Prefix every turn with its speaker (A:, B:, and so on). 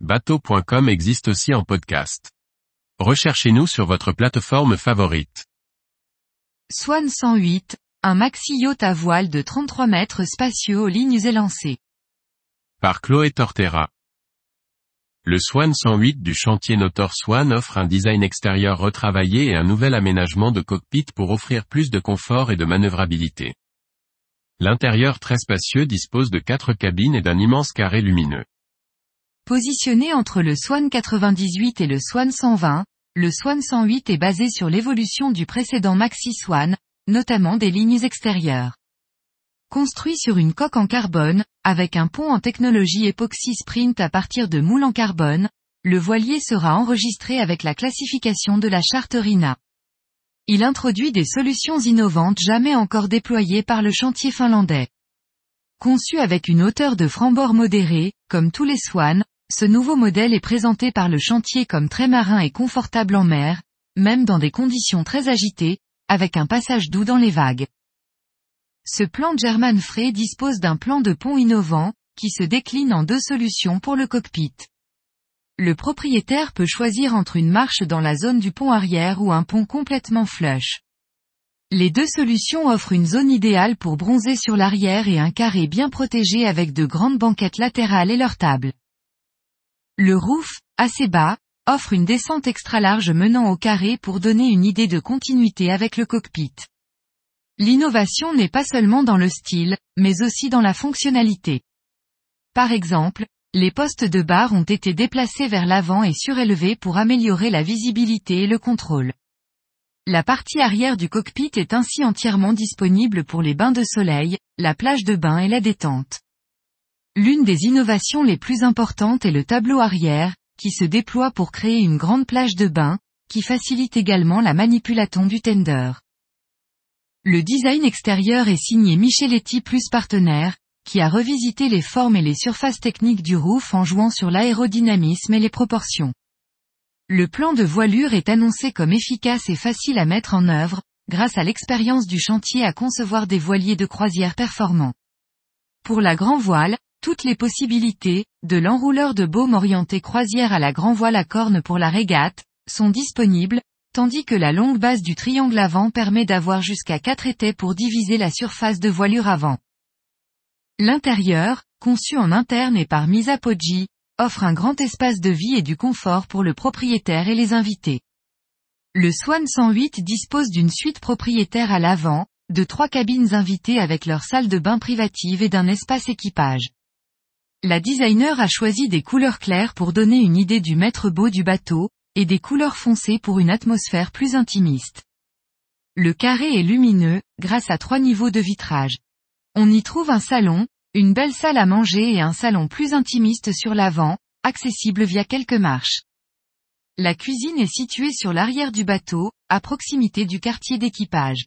A: bateau.com existe aussi en podcast. Recherchez-nous sur votre plateforme favorite.
B: Swan 108, un maxi yacht à voile de 33 mètres spacieux aux lignes élancées.
A: Par Chloé Tortera. Le Swan 108 du chantier Notor Swan offre un design extérieur retravaillé et un nouvel aménagement de cockpit pour offrir plus de confort et de manœuvrabilité. L'intérieur très spacieux dispose de quatre cabines et d'un immense carré lumineux.
B: Positionné entre le Swan 98 et le Swan 120, le Swan 108 est basé sur l'évolution du précédent Maxi Swan, notamment des lignes extérieures. Construit sur une coque en carbone, avec un pont en technologie époxy sprint à partir de moules en carbone, le voilier sera enregistré avec la classification de la charte RINA. Il introduit des solutions innovantes jamais encore déployées par le chantier finlandais. Conçu avec une hauteur de franc-bord modérée, comme tous les Swan, ce nouveau modèle est présenté par le chantier comme très marin et confortable en mer, même dans des conditions très agitées, avec un passage doux dans les vagues. Ce plan German Frey dispose d'un plan de pont innovant, qui se décline en deux solutions pour le cockpit. Le propriétaire peut choisir entre une marche dans la zone du pont arrière ou un pont complètement flush. Les deux solutions offrent une zone idéale pour bronzer sur l'arrière et un carré bien protégé avec de grandes banquettes latérales et leur table. Le roof, assez bas, offre une descente extra large menant au carré pour donner une idée de continuité avec le cockpit. L'innovation n'est pas seulement dans le style, mais aussi dans la fonctionnalité. Par exemple, les postes de barre ont été déplacés vers l'avant et surélevés pour améliorer la visibilité et le contrôle. La partie arrière du cockpit est ainsi entièrement disponible pour les bains de soleil, la plage de bain et la détente. L'une des innovations les plus importantes est le tableau arrière, qui se déploie pour créer une grande plage de bain, qui facilite également la manipulation du tender. Le design extérieur est signé Micheletti plus partenaire, qui a revisité les formes et les surfaces techniques du roof en jouant sur l'aérodynamisme et les proportions. Le plan de voilure est annoncé comme efficace et facile à mettre en œuvre, grâce à l'expérience du chantier à concevoir des voiliers de croisière performants. Pour la grand voile, toutes les possibilités, de l'enrouleur de baume orienté croisière à la grand voile à corne pour la régate, sont disponibles, tandis que la longue base du triangle avant permet d'avoir jusqu'à 4 étais pour diviser la surface de voilure avant. L'intérieur, conçu en interne et par Misapoggi, offre un grand espace de vie et du confort pour le propriétaire et les invités. Le Swan 108 dispose d'une suite propriétaire à l'avant, de trois cabines invitées avec leur salle de bain privative et d'un espace équipage. La designer a choisi des couleurs claires pour donner une idée du maître beau du bateau, et des couleurs foncées pour une atmosphère plus intimiste. Le carré est lumineux, grâce à trois niveaux de vitrage. On y trouve un salon, une belle salle à manger et un salon plus intimiste sur l'avant, accessible via quelques marches. La cuisine est située sur l'arrière du bateau, à proximité du quartier d'équipage.